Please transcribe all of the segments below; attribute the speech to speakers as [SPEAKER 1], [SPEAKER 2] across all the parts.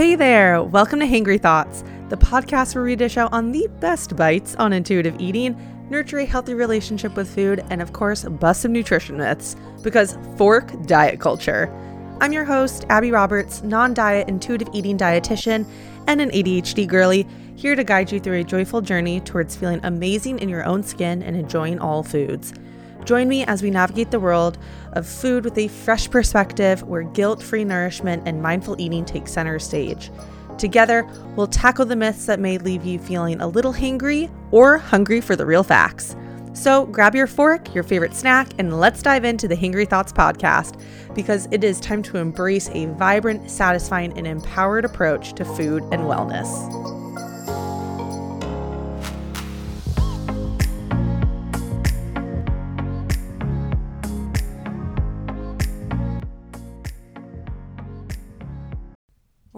[SPEAKER 1] Hey there! Welcome to Hangry Thoughts, the podcast where we dish out on the best bites on intuitive eating, nurture a healthy relationship with food, and of course, bust some nutrition myths because fork diet culture. I'm your host, Abbey Roberts, non diet intuitive eating dietitian and an ADHD girly, here to guide you through a joyful journey towards feeling amazing in your own skin and enjoying all foods. Join me as we navigate the world of food with a fresh perspective where guilt free nourishment and mindful eating take center stage. Together, we'll tackle the myths that may leave you feeling a little hangry or hungry for the real facts. So grab your fork, your favorite snack, and let's dive into the Hangry Thoughts podcast because it is time to embrace a vibrant, satisfying, and empowered approach to food and wellness.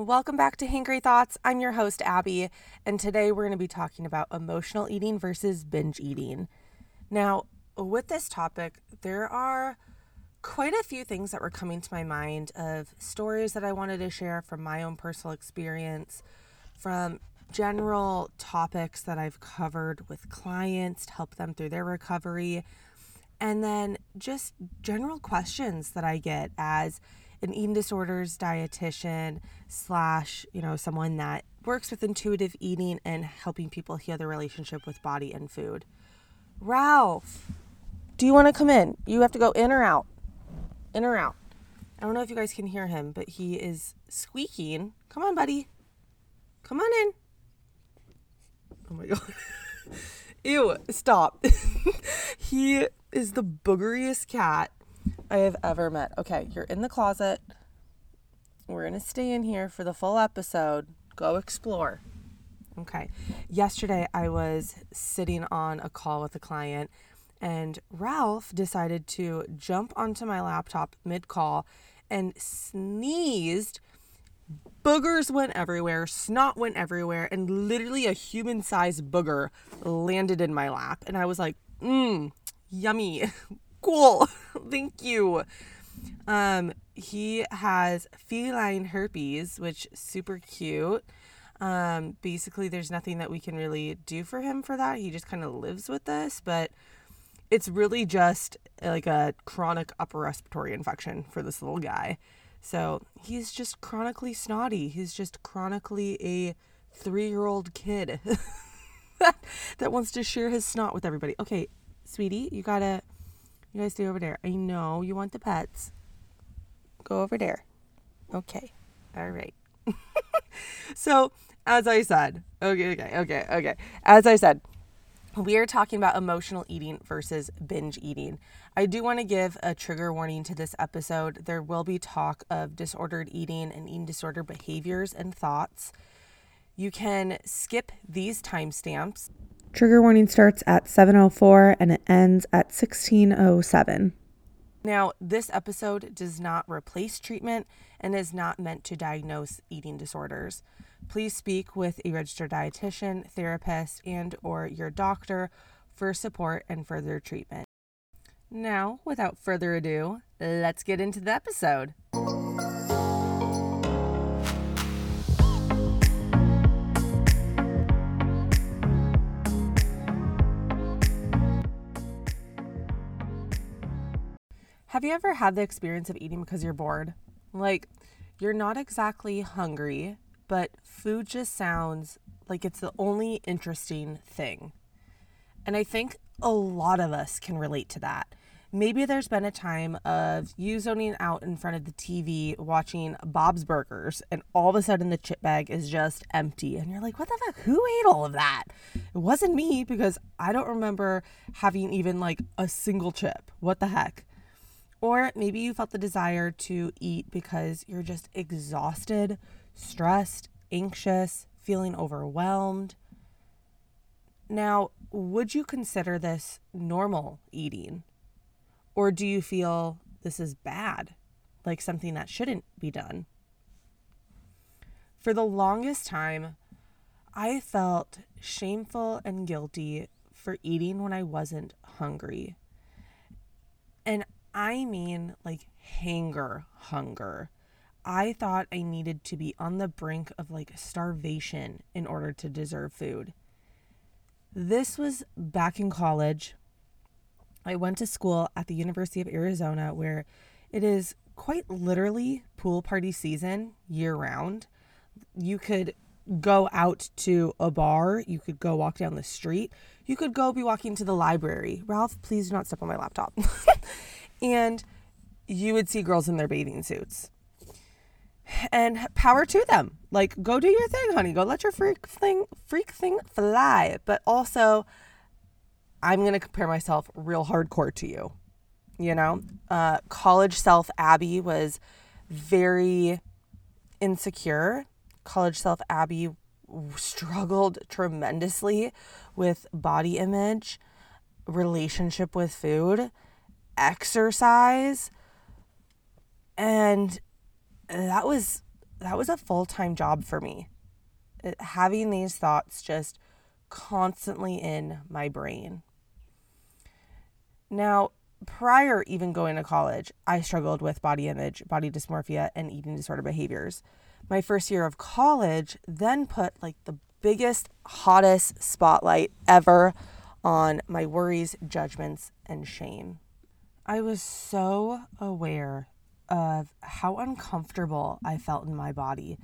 [SPEAKER 1] Welcome back to Hangry Thoughts. I'm your host, Abbey, and today we're going to be talking about emotional eating versus binge eating. Now, with this topic, there are quite a few things that were coming to my mind of stories that I wanted to share from my own personal experience, from general topics that I've covered with clients to help them through their recovery, and then just general questions that I get as an eating disorders dietitian slash you know someone that works with intuitive eating and helping people heal their relationship with body and food. Ralph do you want to come in? You have to go in or out in or out. I don't know if you guys can hear him but he is squeaking. Come on buddy. Come on in. Oh my god. Ew stop. He is the boogeriest cat I have ever met. Okay, you're in the closet. We're going to stay in here for the full episode. Go explore. Okay. Yesterday, I was sitting on a call with a client, and Ralph decided to jump onto my laptop mid call and sneezed. Boogers went everywhere, snot went everywhere, and literally a human sized booger landed in my lap. And I was like, mmm, yummy cool. Thank you. Um, he has feline herpes, which super cute. Um, basically, there's nothing that we can really do for him for that. He just kind of lives with this, but it's really just like a chronic upper respiratory infection for this little guy. So he's just chronically snotty. He's just chronically a three year old kid that wants to share his snot with everybody. Okay, sweetie, you gotta you guys stay over there. I know you want the pets. Go over there. Okay. All right. so, as I said, okay, okay, okay, okay. As I said, we are talking about emotional eating versus binge eating. I do want to give a trigger warning to this episode. There will be talk of disordered eating and eating disorder behaviors and thoughts. You can skip these timestamps Trigger warning starts at 7:04 and it ends at 16:07. Now, this episode does not replace treatment and is not meant to diagnose eating disorders. Please speak with a registered dietitian, therapist, and or your doctor for support and further treatment. Now, without further ado, let's get into the episode. Have you ever had the experience of eating because you're bored? Like, you're not exactly hungry, but food just sounds like it's the only interesting thing. And I think a lot of us can relate to that. Maybe there's been a time of you zoning out in front of the TV watching Bob's Burgers, and all of a sudden the chip bag is just empty. And you're like, what the fuck? Who ate all of that? It wasn't me because I don't remember having even like a single chip. What the heck? Or maybe you felt the desire to eat because you're just exhausted, stressed, anxious, feeling overwhelmed. Now, would you consider this normal eating? Or do you feel this is bad, like something that shouldn't be done? For the longest time, I felt shameful and guilty for eating when I wasn't hungry. And I mean like hanger hunger. I thought I needed to be on the brink of like starvation in order to deserve food. This was back in college. I went to school at the University of Arizona where it is quite literally pool party season year round. You could go out to a bar, you could go walk down the street, you could go be walking to the library. Ralph, please do not step on my laptop. and you would see girls in their bathing suits. And power to them. Like go do your thing, honey. Go let your freak thing freak thing fly. But also I'm to compare myself real hardcore to you. You know, uh, college self Abbey was very insecure. College self Abbey struggled tremendously with body image, relationship with food, exercise, and that was that was a full-time job for me. Having these thoughts just constantly in my brain. Now, prior even going to college, I struggled with body image, body dysmorphia, and eating disorder behaviors. My first year of college then put like the biggest, hottest spotlight ever on my worries, judgments, and shame. I was so aware of how uncomfortable I felt in my body.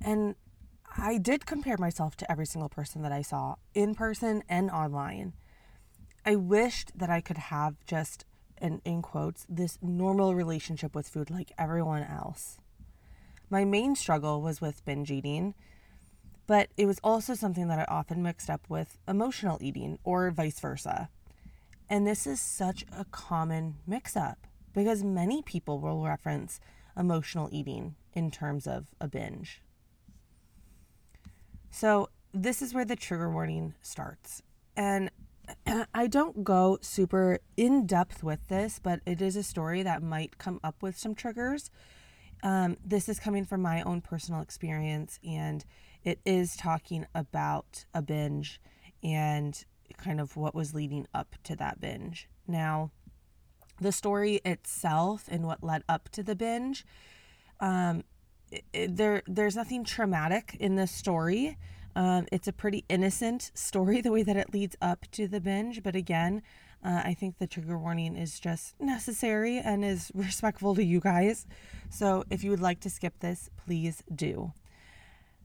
[SPEAKER 1] And I did compare myself to every single person that I saw in person and online. I wished that I could have just, and in quotes, this normal relationship with food like everyone else. My main struggle was with binge eating, but it was also something that I often mixed up with emotional eating or vice versa. And this is such a common mix up because many people will reference emotional eating in terms of a binge. So, this is where the trigger warning starts. And I don't go super in depth with this, but it is a story that might come up with some triggers. Um, this is coming from my own personal experience, and it is talking about a binge and kind of what was leading up to that binge. Now, the story itself and what led up to the binge, um, it, there there's nothing traumatic in this story. Um, it's a pretty innocent story the way that it leads up to the binge, but again, uh, I think the trigger warning is just necessary and is respectful to you guys. So if you would like to skip this, please do.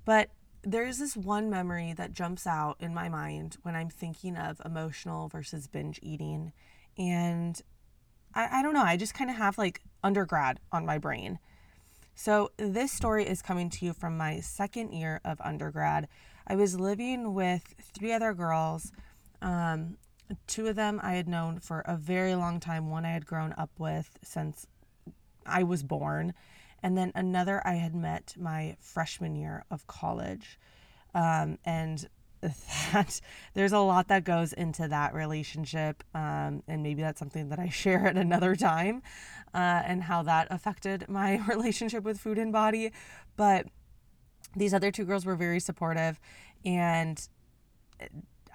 [SPEAKER 1] But there's this one memory that jumps out in my mind when I'm thinking of emotional versus binge eating. And I, I don't know, I just kind of have like undergrad on my brain. So, this story is coming to you from my second year of undergrad. I was living with three other girls. Um, two of them I had known for a very long time. One I had grown up with since I was born. And then another I had met my freshman year of college. Um, and that there's a lot that goes into that relationship um, and maybe that's something that i share at another time uh, and how that affected my relationship with food and body. But these other two girls were very supportive and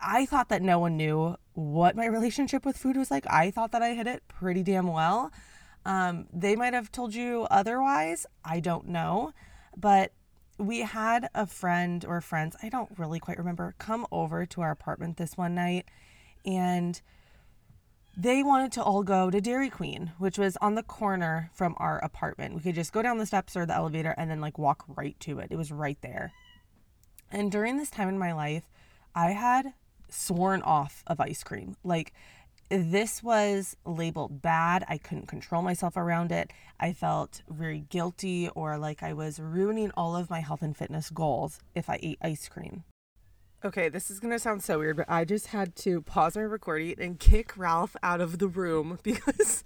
[SPEAKER 1] i thought that no one knew what my relationship with food was like. I thought that i hid it pretty damn well um, they might have told you otherwise i don't know but we had a friend or friends, I don't really quite remember, come over to our apartment this one night and they wanted to all go to Dairy Queen, which was on the corner from our apartment. We could just go down the steps or the elevator and then like walk right to it. It was right there. And during this time in my life, I had sworn off of ice cream. Like this was labeled bad. I couldn't control myself around it. I felt very guilty or like I was ruining all of my health and fitness goals if I ate ice cream. Okay, this is going to sound so weird, but I just had to pause my recording and kick Ralph out of the room because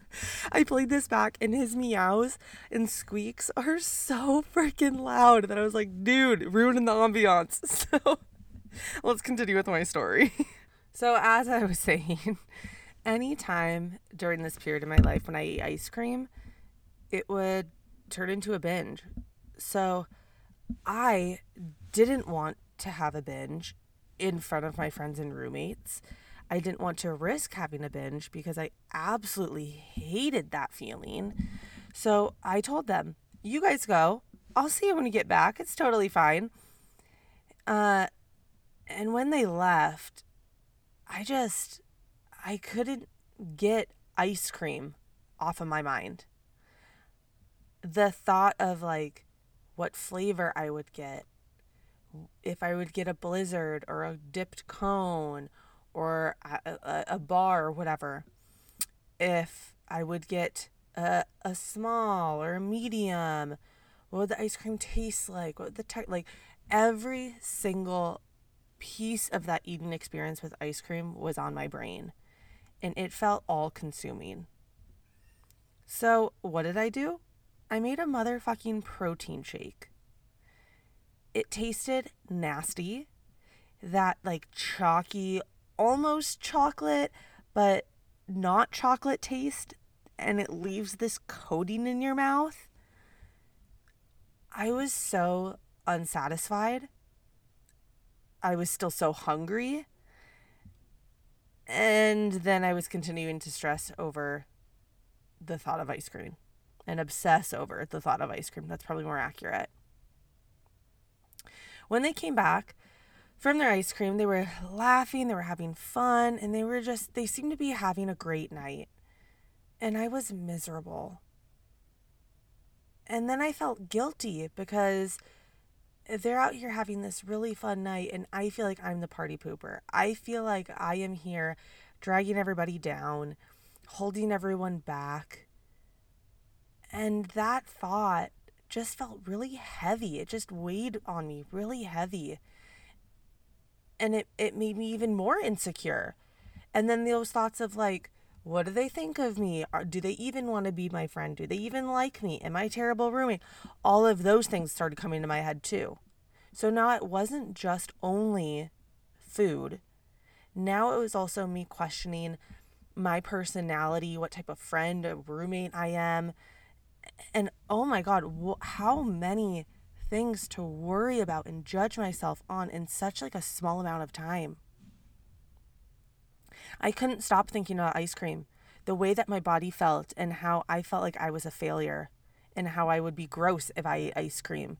[SPEAKER 1] I played this back and his meows and squeaks are so freaking loud that I was like, dude, ruining the ambiance. So let's continue with my story. So, as I was saying, any time during this period of my life when I ate ice cream, it would turn into a binge. So I didn't want to have a binge in front of my friends and roommates. I didn't want to risk having a binge because I absolutely hated that feeling. So I told them, you guys go. I'll see you when you get back. It's totally fine. Uh, and when they left, I just, I couldn't get ice cream off of my mind. The thought of like what flavor I would get, if I would get a blizzard or a dipped cone or a, a, a bar or whatever, if I would get a, a small or a medium, what would the ice cream taste like? What would the type like every single piece of that eating experience with ice cream was on my brain and it felt all consuming. So, what did I do? I made a motherfucking protein shake. It tasted nasty. That like chalky, almost chocolate, but not chocolate taste, and it leaves this coating in your mouth. I was so unsatisfied. I was still so hungry. And then I was continuing to stress over the thought of ice cream and obsess over the thought of ice cream. That's probably more accurate. When they came back from their ice cream, they were laughing, they were having fun, and they were just, they seemed to be having a great night. And I was miserable. And then I felt guilty because they're out here having this really fun night, and I feel like I'm the party pooper. I feel like I am here dragging everybody down, holding everyone back. And that thought just felt really heavy. It just weighed on me really heavy. And it, it made me even more insecure. And then those thoughts of like, what do they think of me? do they even want to be my friend? Do they even like me? Am I terrible roommate? All of those things started coming to my head too. So now it wasn't just only food. Now it was also me questioning my personality, what type of friend, or roommate I am, and oh my god how many things to worry about and judge myself on in such like a small amount of time i couldn't stop thinking about ice cream the way that my body felt and how i felt like i was a failure and how i would be gross if i ate ice cream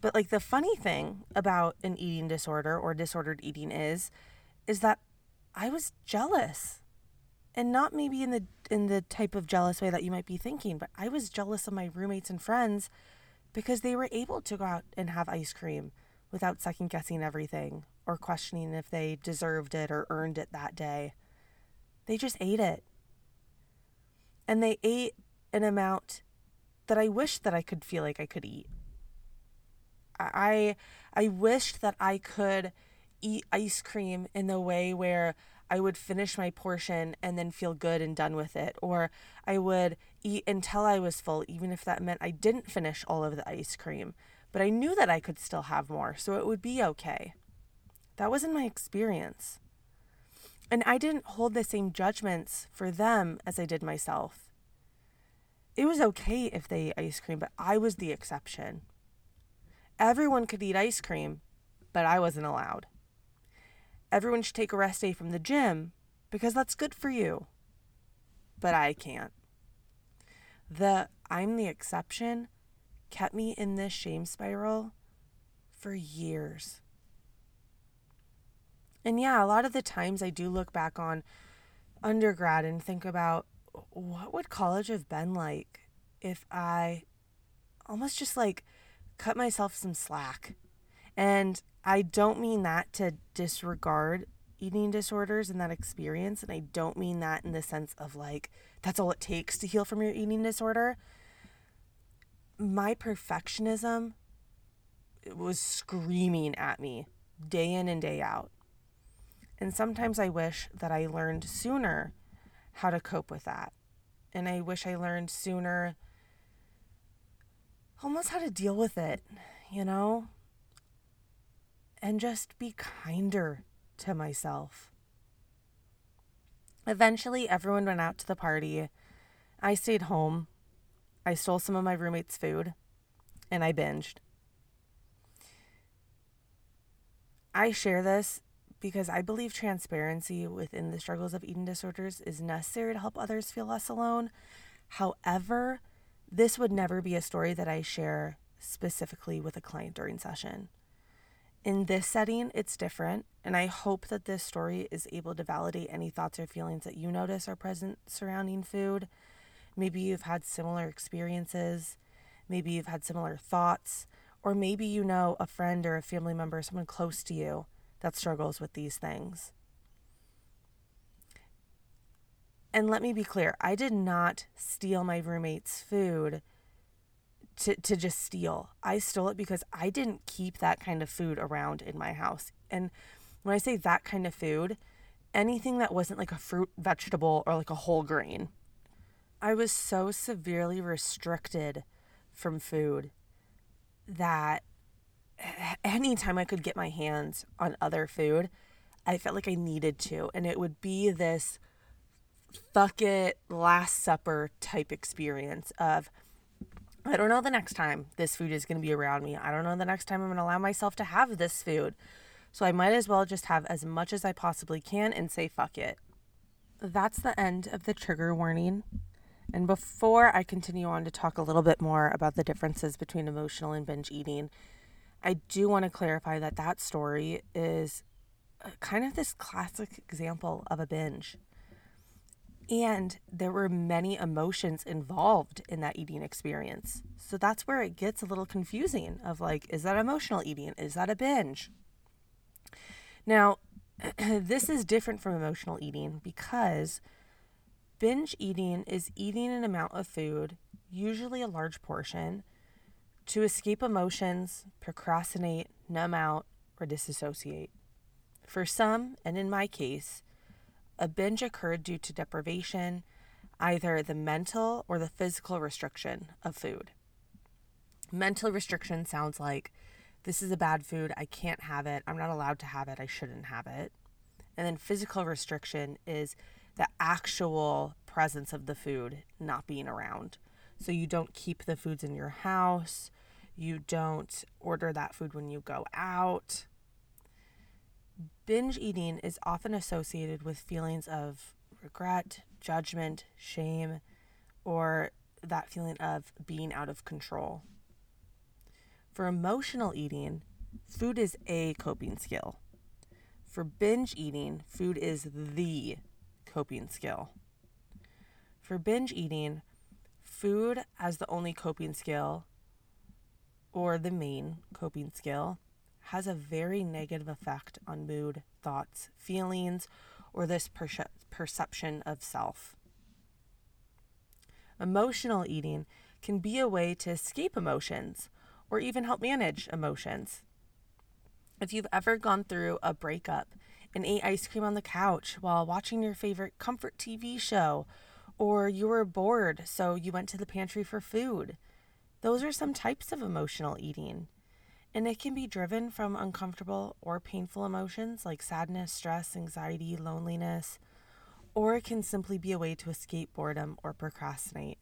[SPEAKER 1] but like the funny thing about an eating disorder or disordered eating is is that i was jealous and not maybe in the in the type of jealous way that you might be thinking, but I was jealous of my roommates and friends because they were able to go out and have ice cream without second guessing everything or questioning if they deserved it or earned it that day. They just ate it. And they ate an amount that I wished that I could feel like I could eat. I I wished that I could eat ice cream in the way where I would finish my portion and then feel good and done with it. Or I would eat until I was full, even if that meant I didn't finish all of the ice cream. But I knew that I could still have more, so it would be okay. That wasn't my experience. And I didn't hold the same judgments for them as I did myself. It was okay if they ate ice cream, but I was the exception. Everyone could eat ice cream, but I wasn't allowed everyone should take a rest day from the gym because that's good for you. But I can't. The I'm the exception kept me in this shame spiral for years. And yeah, a lot of the times I do look back on undergrad and think about what would college have been like if I almost just like cut myself some slack. And I don't mean that to disregard eating disorders and that experience. And I don't mean that in the sense of like, that's all it takes to heal from your eating disorder. My perfectionism was screaming at me day in and day out. And sometimes I wish that I learned sooner how to cope with that. And I wish I learned sooner almost how to deal with it, you know? and just be kinder to myself. Eventually, everyone went out to the party. I stayed home. I stole some of my roommate's food and I binged. I share this because I believe transparency within the struggles of eating disorders is necessary to help others feel less alone. However, this would never be a story that I share specifically with a client during session. In this setting, it's different, and I hope that this story is able to validate any thoughts or feelings that you notice are present surrounding food. Maybe you've had similar experiences, maybe you've had similar thoughts, or maybe you know a friend or a family member, someone close to you that struggles with these things. And let me be clear I did not steal my roommate's food to, to just steal. I stole it because I didn't keep that kind of food around in my house. And when I say that kind of food, anything that wasn't like a fruit, vegetable, or like a whole grain. I was so severely restricted from food that anytime I could get my hands on other food, I felt like I needed to. And it would be this fuck it, Last Supper type experience of, I don't know the next time this food is going to be around me. I don't know the next time I'm going to allow myself to have this food. So I might as well just have as much as I possibly can and say fuck it. That's the end of the trigger warning. And before I continue on to talk a little bit more about the differences between emotional and binge eating, I do want to clarify that that story is uh, kind of this classic example of a binge. And there were many emotions involved in that eating experience. So that's where it gets a little confusing of like, is that emotional eating? Is that a binge? Now, this is different from emotional eating because binge eating is eating an amount of food, usually a large portion, to escape emotions, procrastinate, numb out, or disassociate. For some, and in my case, a binge occurred due to deprivation, either the mental or the physical restriction of food. Mental restriction sounds like this is a bad food, I can't have it, I'm not allowed to have it, I shouldn't have it. And then physical restriction is the actual presence of the food not being around. So you don't keep the foods in your house, you don't order that food when you go out. Binge eating is often associated with feelings of regret, judgment, shame, or that feeling of being out of control. For emotional eating, food is a coping skill. For binge eating, food is the coping skill. For binge eating, food as the only coping skill or the main coping skill has a very negative effect on mood, thoughts, feelings, or this perce- perception of self. Emotional eating can be a way to escape emotions or even help manage emotions. If you've ever gone through a breakup and ate ice cream on the couch while watching your favorite comfort TV show, or you were bored so you went to the pantry for food, those are some types of emotional eating and it can be driven from uncomfortable or painful emotions like sadness, stress, anxiety, loneliness, or it can simply be a way to escape boredom or procrastinate.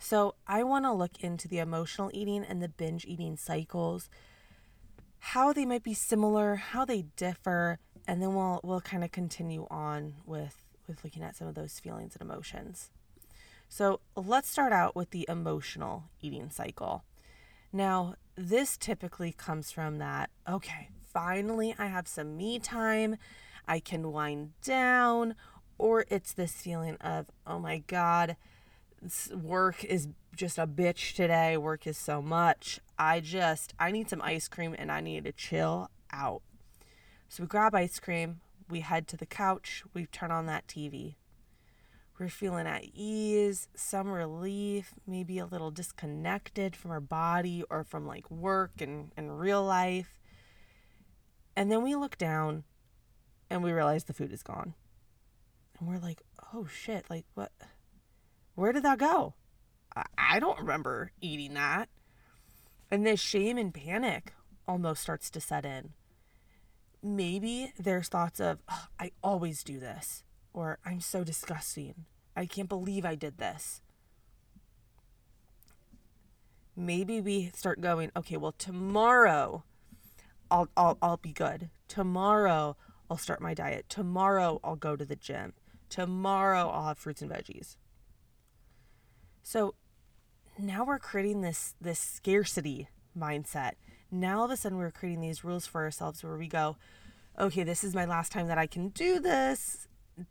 [SPEAKER 1] So, I want to look into the emotional eating and the binge eating cycles, how they might be similar, how they differ, and then we'll we'll kind of continue on with with looking at some of those feelings and emotions. So, let's start out with the emotional eating cycle. Now, this typically comes from that, okay, finally I have some me time, I can wind down, or it's this feeling of, oh my God, work is just a bitch today, work is so much. I just, I need some ice cream and I need to chill out. So we grab ice cream, we head to the couch, we turn on that TV. We're feeling at ease, some relief, maybe a little disconnected from our body or from like work and, and real life. And then we look down and we realize the food is gone. And we're like, oh shit, like what? Where did that go? I, I don't remember eating that. And this shame and panic almost starts to set in. Maybe there's thoughts of, oh, I always do this or I'm so disgusting. I can't believe I did this. Maybe we start going, okay, well, tomorrow I'll, I'll, I'll be good. Tomorrow I'll start my diet. Tomorrow I'll go to the gym. Tomorrow I'll have fruits and veggies. So now we're creating this this scarcity mindset. Now all of a sudden we're creating these rules for ourselves where we go, okay, this is my last time that I can do this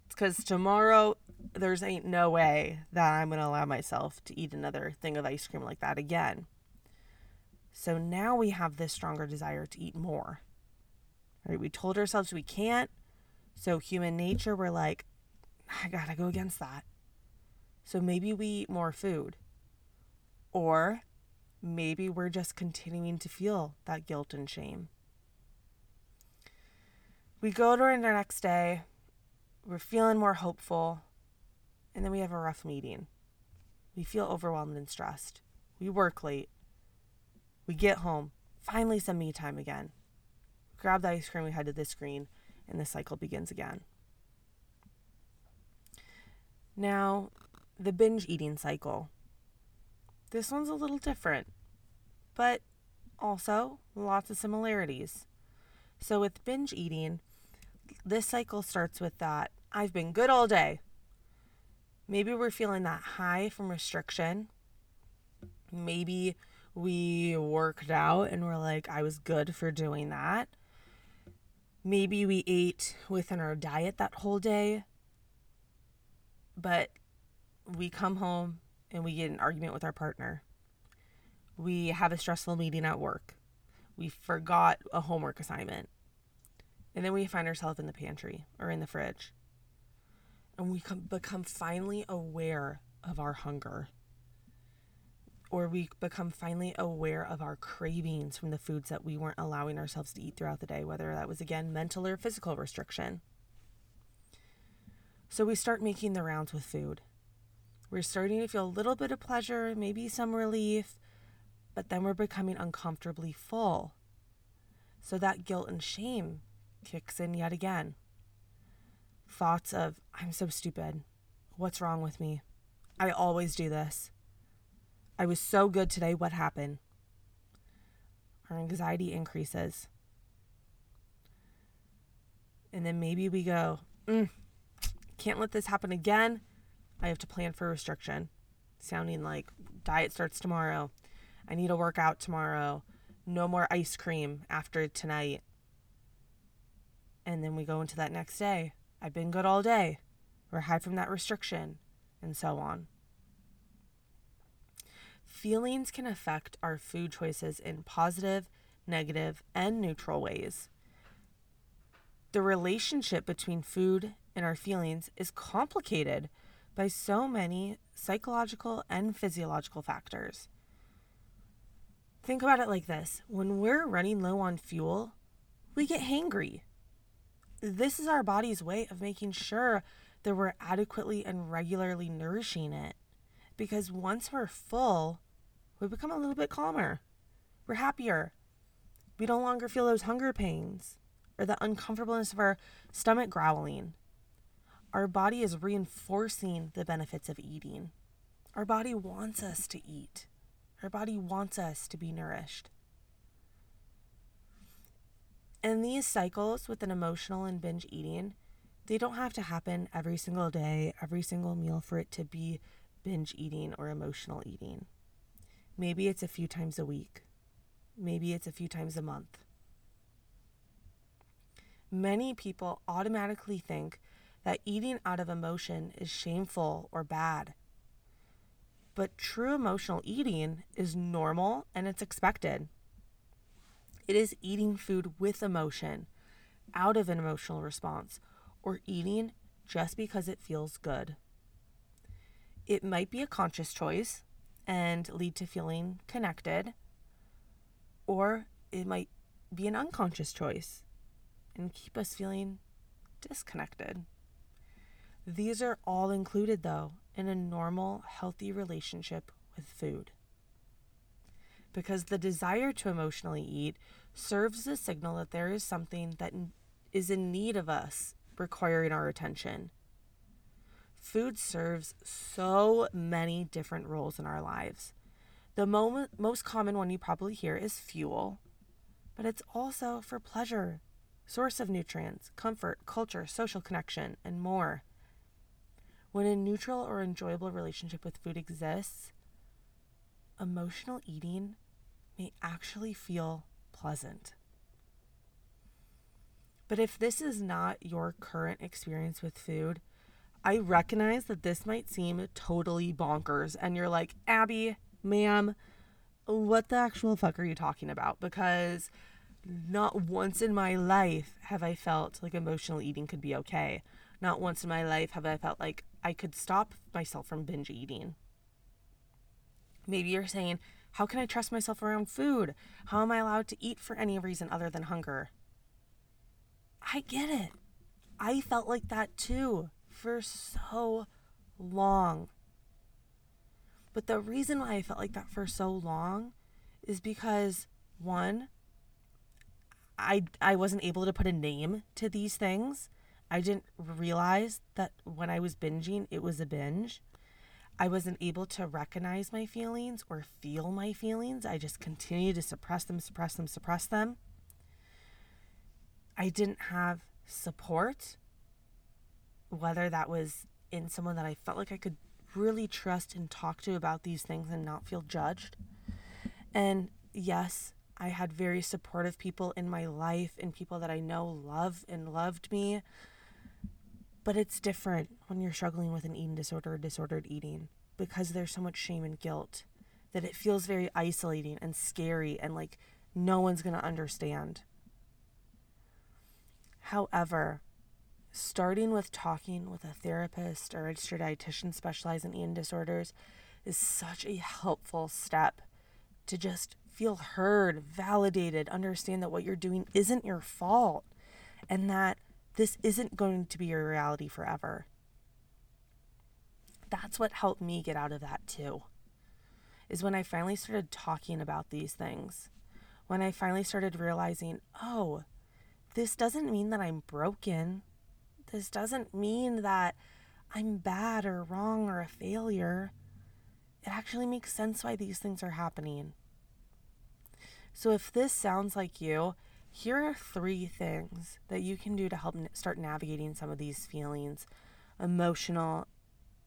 [SPEAKER 1] because tomorrow there's ain't no way that I'm to allow myself to eat another thing of ice cream like that again. So now we have this stronger desire to eat more. Right? We told ourselves we can't. So human nature, we're like, I got to go against that. So maybe we eat more food. Or maybe we're just continuing to feel that guilt and shame. We go to our next day, we're feeling more hopeful, and then we have a rough meeting. We feel overwhelmed and stressed. We work late. We get home, finally some me time again. Grab the ice cream, we head to the screen, and the cycle begins again. Now, the binge eating cycle. This one's a little different, but also lots of similarities. So, with binge eating, this cycle starts with that I've been good all day. Maybe we're feeling that high from restriction. Maybe we worked out and we're like, I was good for doing that. Maybe we ate within our diet that whole day, but we come home and we get an argument with our partner. We have a stressful meeting at work. We forgot a homework assignment. And then we find ourselves in the pantry or in the fridge. And we become finally aware of our hunger. Or we become finally aware of our cravings from the foods that we weren't allowing ourselves to eat throughout the day, whether that was again mental or physical restriction. So we start making the rounds with food. We're starting to feel a little bit of pleasure, maybe some relief, but then we're becoming uncomfortably full. So that guilt and shame kicks in yet again. Thoughts of, I'm so stupid. What's wrong with me? I always do this. I was so good today. What happened? Our anxiety increases. And then maybe we go, mm, can't let this happen again. I have to plan for restriction. Sounding like diet starts tomorrow. I need to work out tomorrow. No more ice cream after tonight. And then we go into that next day. I've been good all day. We're high from that restriction, and so on. Feelings can affect our food choices in positive, negative, and neutral ways. The relationship between food and our feelings is complicated by so many psychological and physiological factors. Think about it like this when we're running low on fuel, we get hangry. This is our body's way of making sure that we're adequately and regularly nourishing it. Because once we're full, we become a little bit calmer. We're happier. We no longer feel those hunger pains or the uncomfortableness of our stomach growling. Our body is reinforcing the benefits of eating. Our body wants us to eat. Our body wants us to be nourished. And these cycles with an emotional and binge eating, they don't have to happen every single day, every single meal for it to be binge eating or emotional eating. Maybe it's a few times a week. Maybe it's a few times a month. Many people automatically think that eating out of emotion is shameful or bad. But true emotional eating is normal and it's expected. It is eating food with emotion, out of an emotional response, or eating just because it feels good. It might be a conscious choice and lead to feeling connected, or it might be an unconscious choice and keep us feeling disconnected. These are all included, though, in a normal, healthy relationship with food. Because the desire to emotionally eat serves as a signal that there is something that is in need of us, requiring our attention. Food serves so many different roles in our lives. The moment, most common one you probably hear is fuel, but it's also for pleasure, source of nutrients, comfort, culture, social connection, and more. When a neutral or enjoyable relationship with food exists, emotional eating may actually feel pleasant. But if this is not your current experience with food, I recognize that this might seem totally bonkers. And you're like, Abbey, ma'am, what the actual fuck are you talking about? Because not once in my life have I felt like emotional eating could be okay. Not once in my life have I felt like I could stop myself from binge eating. Maybe you're saying, How can I trust myself around food? How am I allowed to eat for any reason other than hunger? I get it. I felt like that too for so long. But the reason why I felt like that for so long is because one, I I wasn't able to put a name to these things. I didn't realize that when I was binging, it was a binge. I wasn't able to recognize my feelings or feel my feelings. I just continued to suppress them, suppress them, suppress them. I didn't have support, whether that was in someone that I felt like I could really trust and talk to about these things and not feel judged. And yes, I had very supportive people in my life and people that I know love and loved me. But it's different when you're struggling with an eating disorder or disordered eating because there's so much shame and guilt that it feels very isolating and scary and like no one's going to understand. However, starting with talking with a therapist or registered dietitian specialized in eating disorders is such a helpful step to just feel heard, validated, understand that what you're doing isn't your fault and that this isn't going to be your reality forever. That's what helped me get out of that too. Is when I finally started talking about these things. When I finally started realizing, oh, this doesn't mean that I'm broken. This doesn't mean that I'm bad or wrong or a failure. It actually makes sense why these things are happening. So, if this sounds like you, here are three things that you can do to help start navigating some of these feelings emotional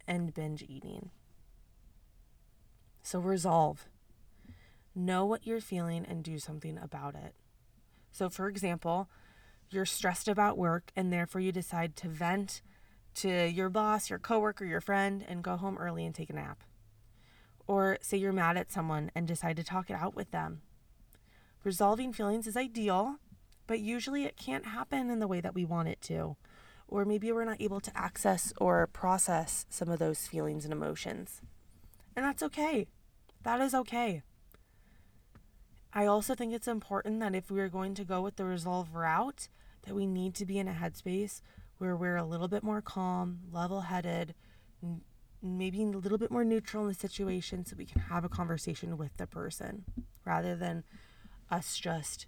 [SPEAKER 1] and binge eating. So, resolve. Know what you're feeling and do something about it. So, for example, you're stressed about work and therefore you decide to vent to your boss, your coworker, your friend, and go home early and take a nap. Or say you're mad at someone and decide to talk it out with them Resolving feelings is ideal, but usually it can't happen in the way that we want it to. Or maybe we're not able to access or process some of those feelings and emotions. And that's okay. That is okay. I also think it's important that if we are going to go with the resolve route, that we need to be in a headspace where we're a little bit more calm, level headed, maybe a little bit more neutral in the situation so we can have a conversation with the person rather than us just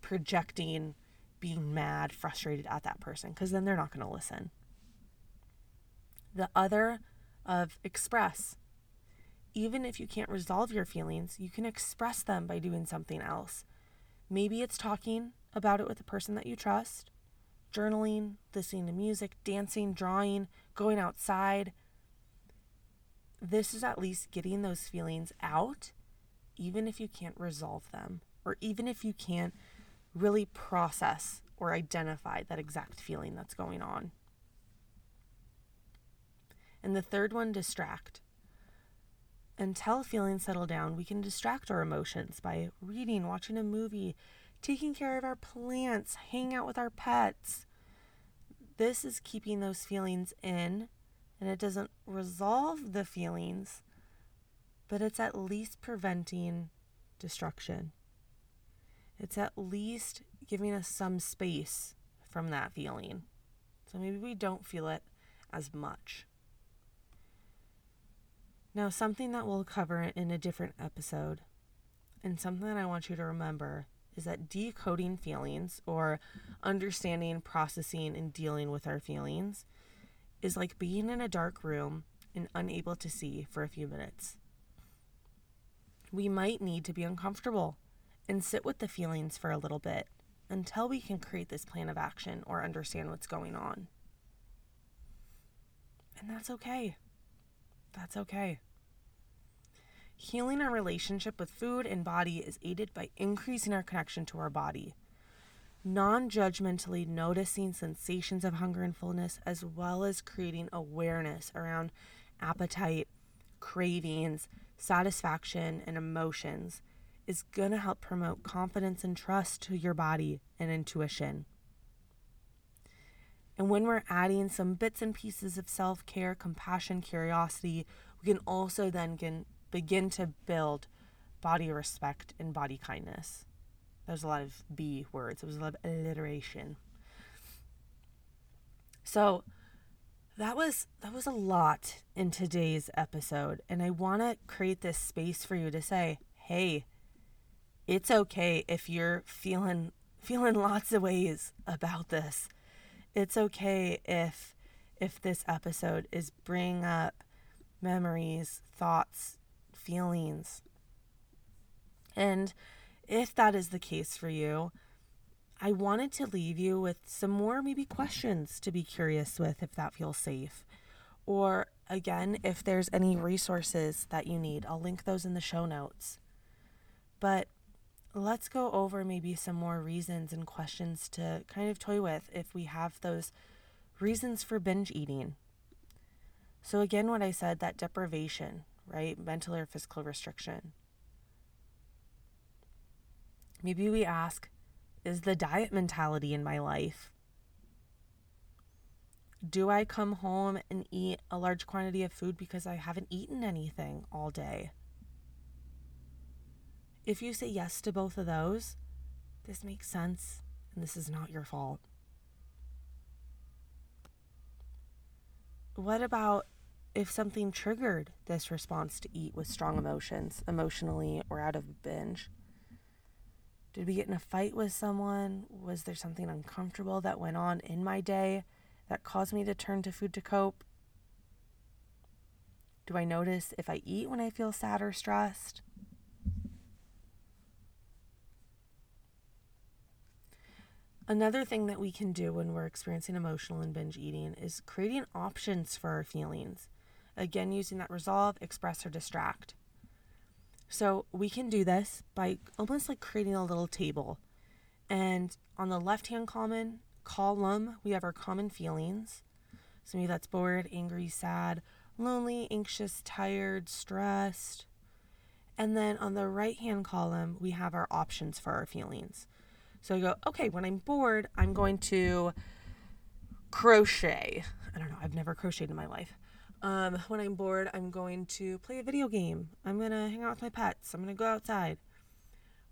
[SPEAKER 1] projecting being mad, frustrated at that person, because then they're not going to listen. The other of express. Even if you can't resolve your feelings, you can express them by doing something else. Maybe it's talking about it with a person that you trust, journaling, listening to music, dancing, drawing, going outside. This is at least getting those feelings out even if you can't resolve them, or even if you can't really process or identify that exact feeling that's going on. And the third one, distract. Until feelings settle down, we can distract our emotions by reading, watching a movie, taking care of our plants, hanging out with our pets. This is keeping those feelings in, and it doesn't resolve the feelings, but it's at least preventing destruction. It's at least giving us some space from that feeling. So maybe we don't feel it as much. Now, something that we'll cover in a different episode, and something that I want you to remember is that decoding feelings or understanding, processing, and dealing with our feelings is like being in a dark room and unable to see for a few minutes we might need to be uncomfortable and sit with the feelings for a little bit until we can create this plan of action or understand what's going on. And that's okay. That's okay. healing our relationship with food and body is aided by increasing our connection to our body. Non judgmentally noticing sensations of hunger and fullness, as well as creating awareness around appetite, cravings, satisfaction, and emotions, is going to help promote confidence and trust to your body and intuition. And when we're adding some bits and pieces of self care, compassion, curiosity, we can also then can begin to build body respect and body kindness. There's a lot of B words, it was a lot of alliteration. So that was that was a lot in today's episode and I want to create this space for you to say, "Hey, it's okay if you're feeling feeling lots of ways about this it's okay if if this episode is bringing up memories, thoughts, feelings. And if that is the case for you, I wanted to leave you with some more maybe questions to be curious with if that feels safe. Or again, if there's any resources that you need, I'll link those in the show notes. But let's go over maybe some more reasons and questions to kind of toy with if we have those reasons for binge eating. So, again, what I said that deprivation, right? Mental or physical restriction. Maybe we ask, is the diet mentality in my life? Do I come home and eat a large quantity of food because I haven't eaten anything all day? If you say yes to both of those, this makes sense and this is not your fault. What about if something triggered this response to eat with strong emotions, emotionally or out of a binge? Did we get in a fight with someone? Was there something uncomfortable that went on in my day that caused me to turn to food to cope? Do I notice if I eat when I feel sad or stressed? Another thing that we can do when we're experiencing emotional and binge eating is creating options for our feelings. Again, using that resolve, express, or distract. So we can do this by almost like creating a little table. And on the left hand common column, we have our common feelings. So maybe that's bored, angry, sad, lonely, anxious, tired, stressed. And then on the right hand column, we have our options for our feelings. So I go, okay, when I'm bored, I'm going to crochet. I don't know, I've never crocheted in my life. Um, when I'm bored, I'm going to play a video game. I'm going to hang out with my pets. I'm going to go outside.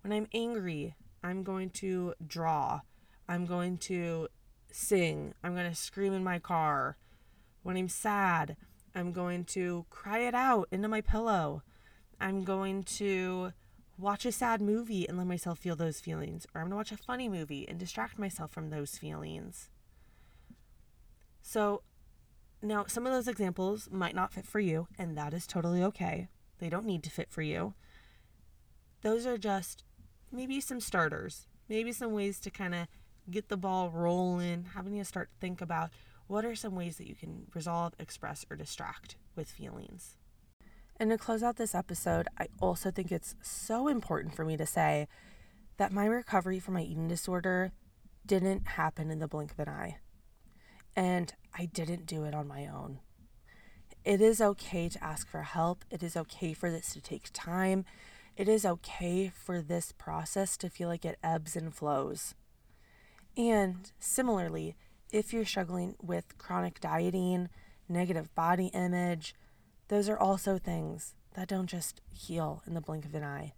[SPEAKER 1] When I'm angry, I'm going to draw. I'm going to sing. I'm going to scream in my car. When I'm sad, I'm going to cry it out into my pillow. I'm going to watch a sad movie and let myself feel those feelings, or I'm going to watch a funny movie and distract myself from those feelings. So, now some of those examples might not fit for you, and that is totally okay. They don't need to fit for you. Those are just maybe some starters, maybe some ways to kind of get the ball rolling, having you start to think about what are some ways that you can resolve, express, or distract with feelings. And to close out this episode, I also think it's so important for me to say that my recovery from my eating disorder didn't happen in the blink of an eye. And I didn't do it on my own. It is okay to ask for help. It is okay for this to take time. It is okay for this process to feel like it ebbs and flows. And similarly, if you're struggling with chronic dieting, negative body image, those are also things that don't just heal in the blink of an eye.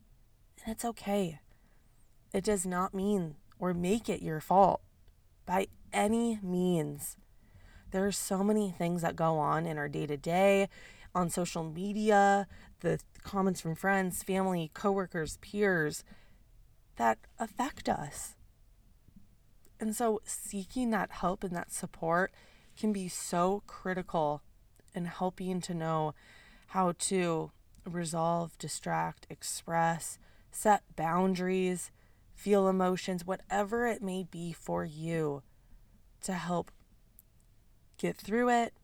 [SPEAKER 1] And it's okay. It does not mean or make it your fault by any means. There are so many things that go on in our day to day, on social media, the comments from friends, family, coworkers, peers that affect us. And so seeking that help and that support can be so critical in helping to know how to resolve, distract, express, set boundaries, feel emotions, whatever it may be for you to help get through it,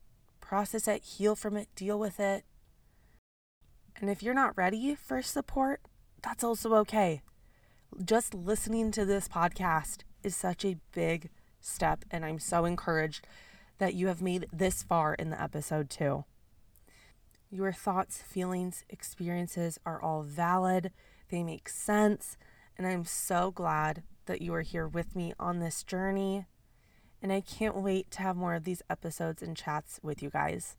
[SPEAKER 1] process it, heal from it, deal with it, And if you're not ready for support, that's also okay. Just listening to this podcast is such a big step, and I'm so encouraged that you have made this far in the episode, too. Your thoughts, feelings, experiences are all valid, they make sense, and I'm so glad that you are here with me on this journey. And I can't wait to have more of these episodes and chats with you guys.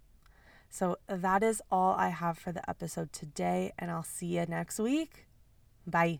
[SPEAKER 1] So that is all I have for the episode today, and I'll see you next week. Bye.